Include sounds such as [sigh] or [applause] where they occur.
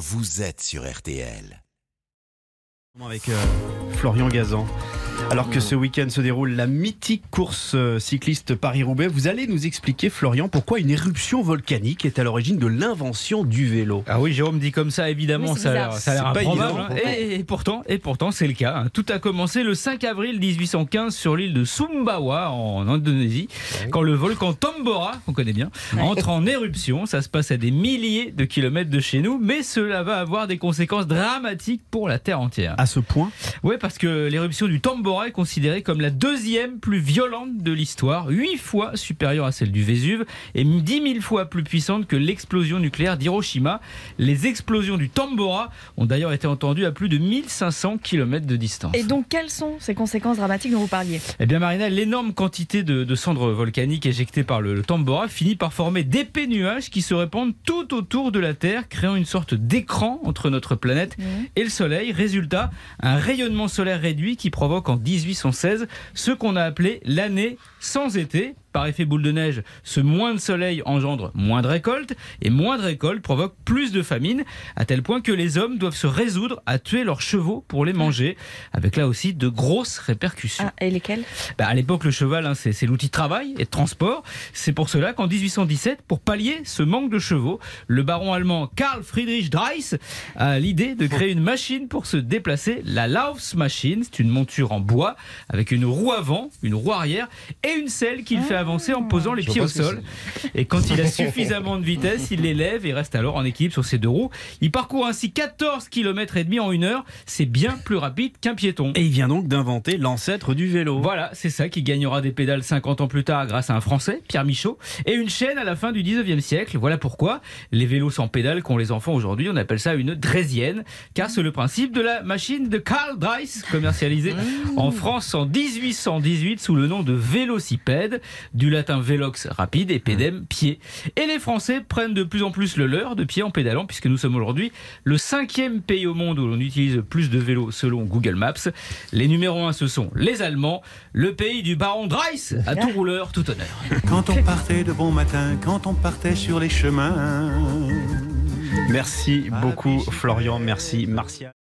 vous êtes sur RTL. Avec euh, Florian Gazan. Alors que ce week-end se déroule la mythique course euh, cycliste Paris-Roubaix, vous allez nous expliquer, Florian, pourquoi une éruption volcanique est à l'origine de l'invention du vélo. Ah oui, Jérôme dit comme ça, évidemment, Oui, ça a l'air- improbable. évident. hein. Et, et pourtant, et pourtant, c'est le cas. hein. Tout a commencé le 5 avril 1815 sur l'île de Sumbawa, en Indonésie, quand le volcan Tambora, qu'on connaît bien, entre en éruption. Ça se passe à des milliers de kilomètres de chez nous, mais cela va avoir des conséquences dramatiques pour la Terre entière. À ce point, Ouais, parce que l'éruption du Tambora est considérée comme la deuxième plus violente de l'histoire, 8 fois supérieure à celle du Vésuve et 10 000 fois plus puissante que l'explosion nucléaire d'Hiroshima. Les explosions du Tambora ont d'ailleurs été entendues à plus de 1500 km de distance. Et donc, quelles sont ces conséquences dramatiques dont vous parliez? Eh bien Marina, l'énorme quantité de, de cendres volcaniques éjectées par le, le Tambora finit par former d'épais nuages qui se répandent tout autour de la Terre, créant une sorte d'écran entre notre planète et le Soleil. Résultat, un rayonnement solaire réduit qui provoque en 1816 ce qu'on a appelé l'année sans été. Par effet boule de neige, ce moins de soleil engendre moins de récoltes et moins de récoltes provoque plus de famine, à tel point que les hommes doivent se résoudre à tuer leurs chevaux pour les manger, avec là aussi de grosses répercussions. Ah, et lesquelles? Bah, à l'époque, le cheval, hein, c'est l'outil de travail et de transport. C'est pour cela qu'en 1817, pour pallier ce manque de chevaux, le baron allemand Karl Friedrich Dreiss a l'idée de créer une machine pour se déplacer, la Laufsmaschine. C'est une monture en bois avec une roue avant, une roue arrière et une selle qu'il fait avancer en posant les pieds au sol. Et quand il a [laughs] suffisamment de vitesse, il l'élève et reste alors en équilibre sur ses deux roues. Il parcourt ainsi 14 km et demi en une heure. C'est bien plus rapide qu'un piéton. et il vient donc d'inventer l'ancêtre du vélo. Voilà, c'est ça qui gagnera des pédales 50 ans plus tard grâce à un Français, Pierre Michaud, et une chaîne à la fin du 19e siècle. Voilà pourquoi les vélos sans pédales qu'ont les enfants aujourd'hui, on appelle ça une draisienne, car c'est le principe de la machine de Karl Dreiss, commercialisée en France en 1818 sous le nom de vélocipède, du latin velox rapide et pédem pied. Et les Français prennent de plus en plus le leur de pied en pédalant, puisque nous sommes aujourd'hui le cinquième pays au monde où l'on utilise plus de vélos selon Google Maps. Les numéros 1, ce sont les Allemands, le pays du baron Dreiss, à tout rouleur, tout honneur. Quand on partait de bon matin, quand on partait sur les chemins. Merci beaucoup, Florian. Merci, Martial.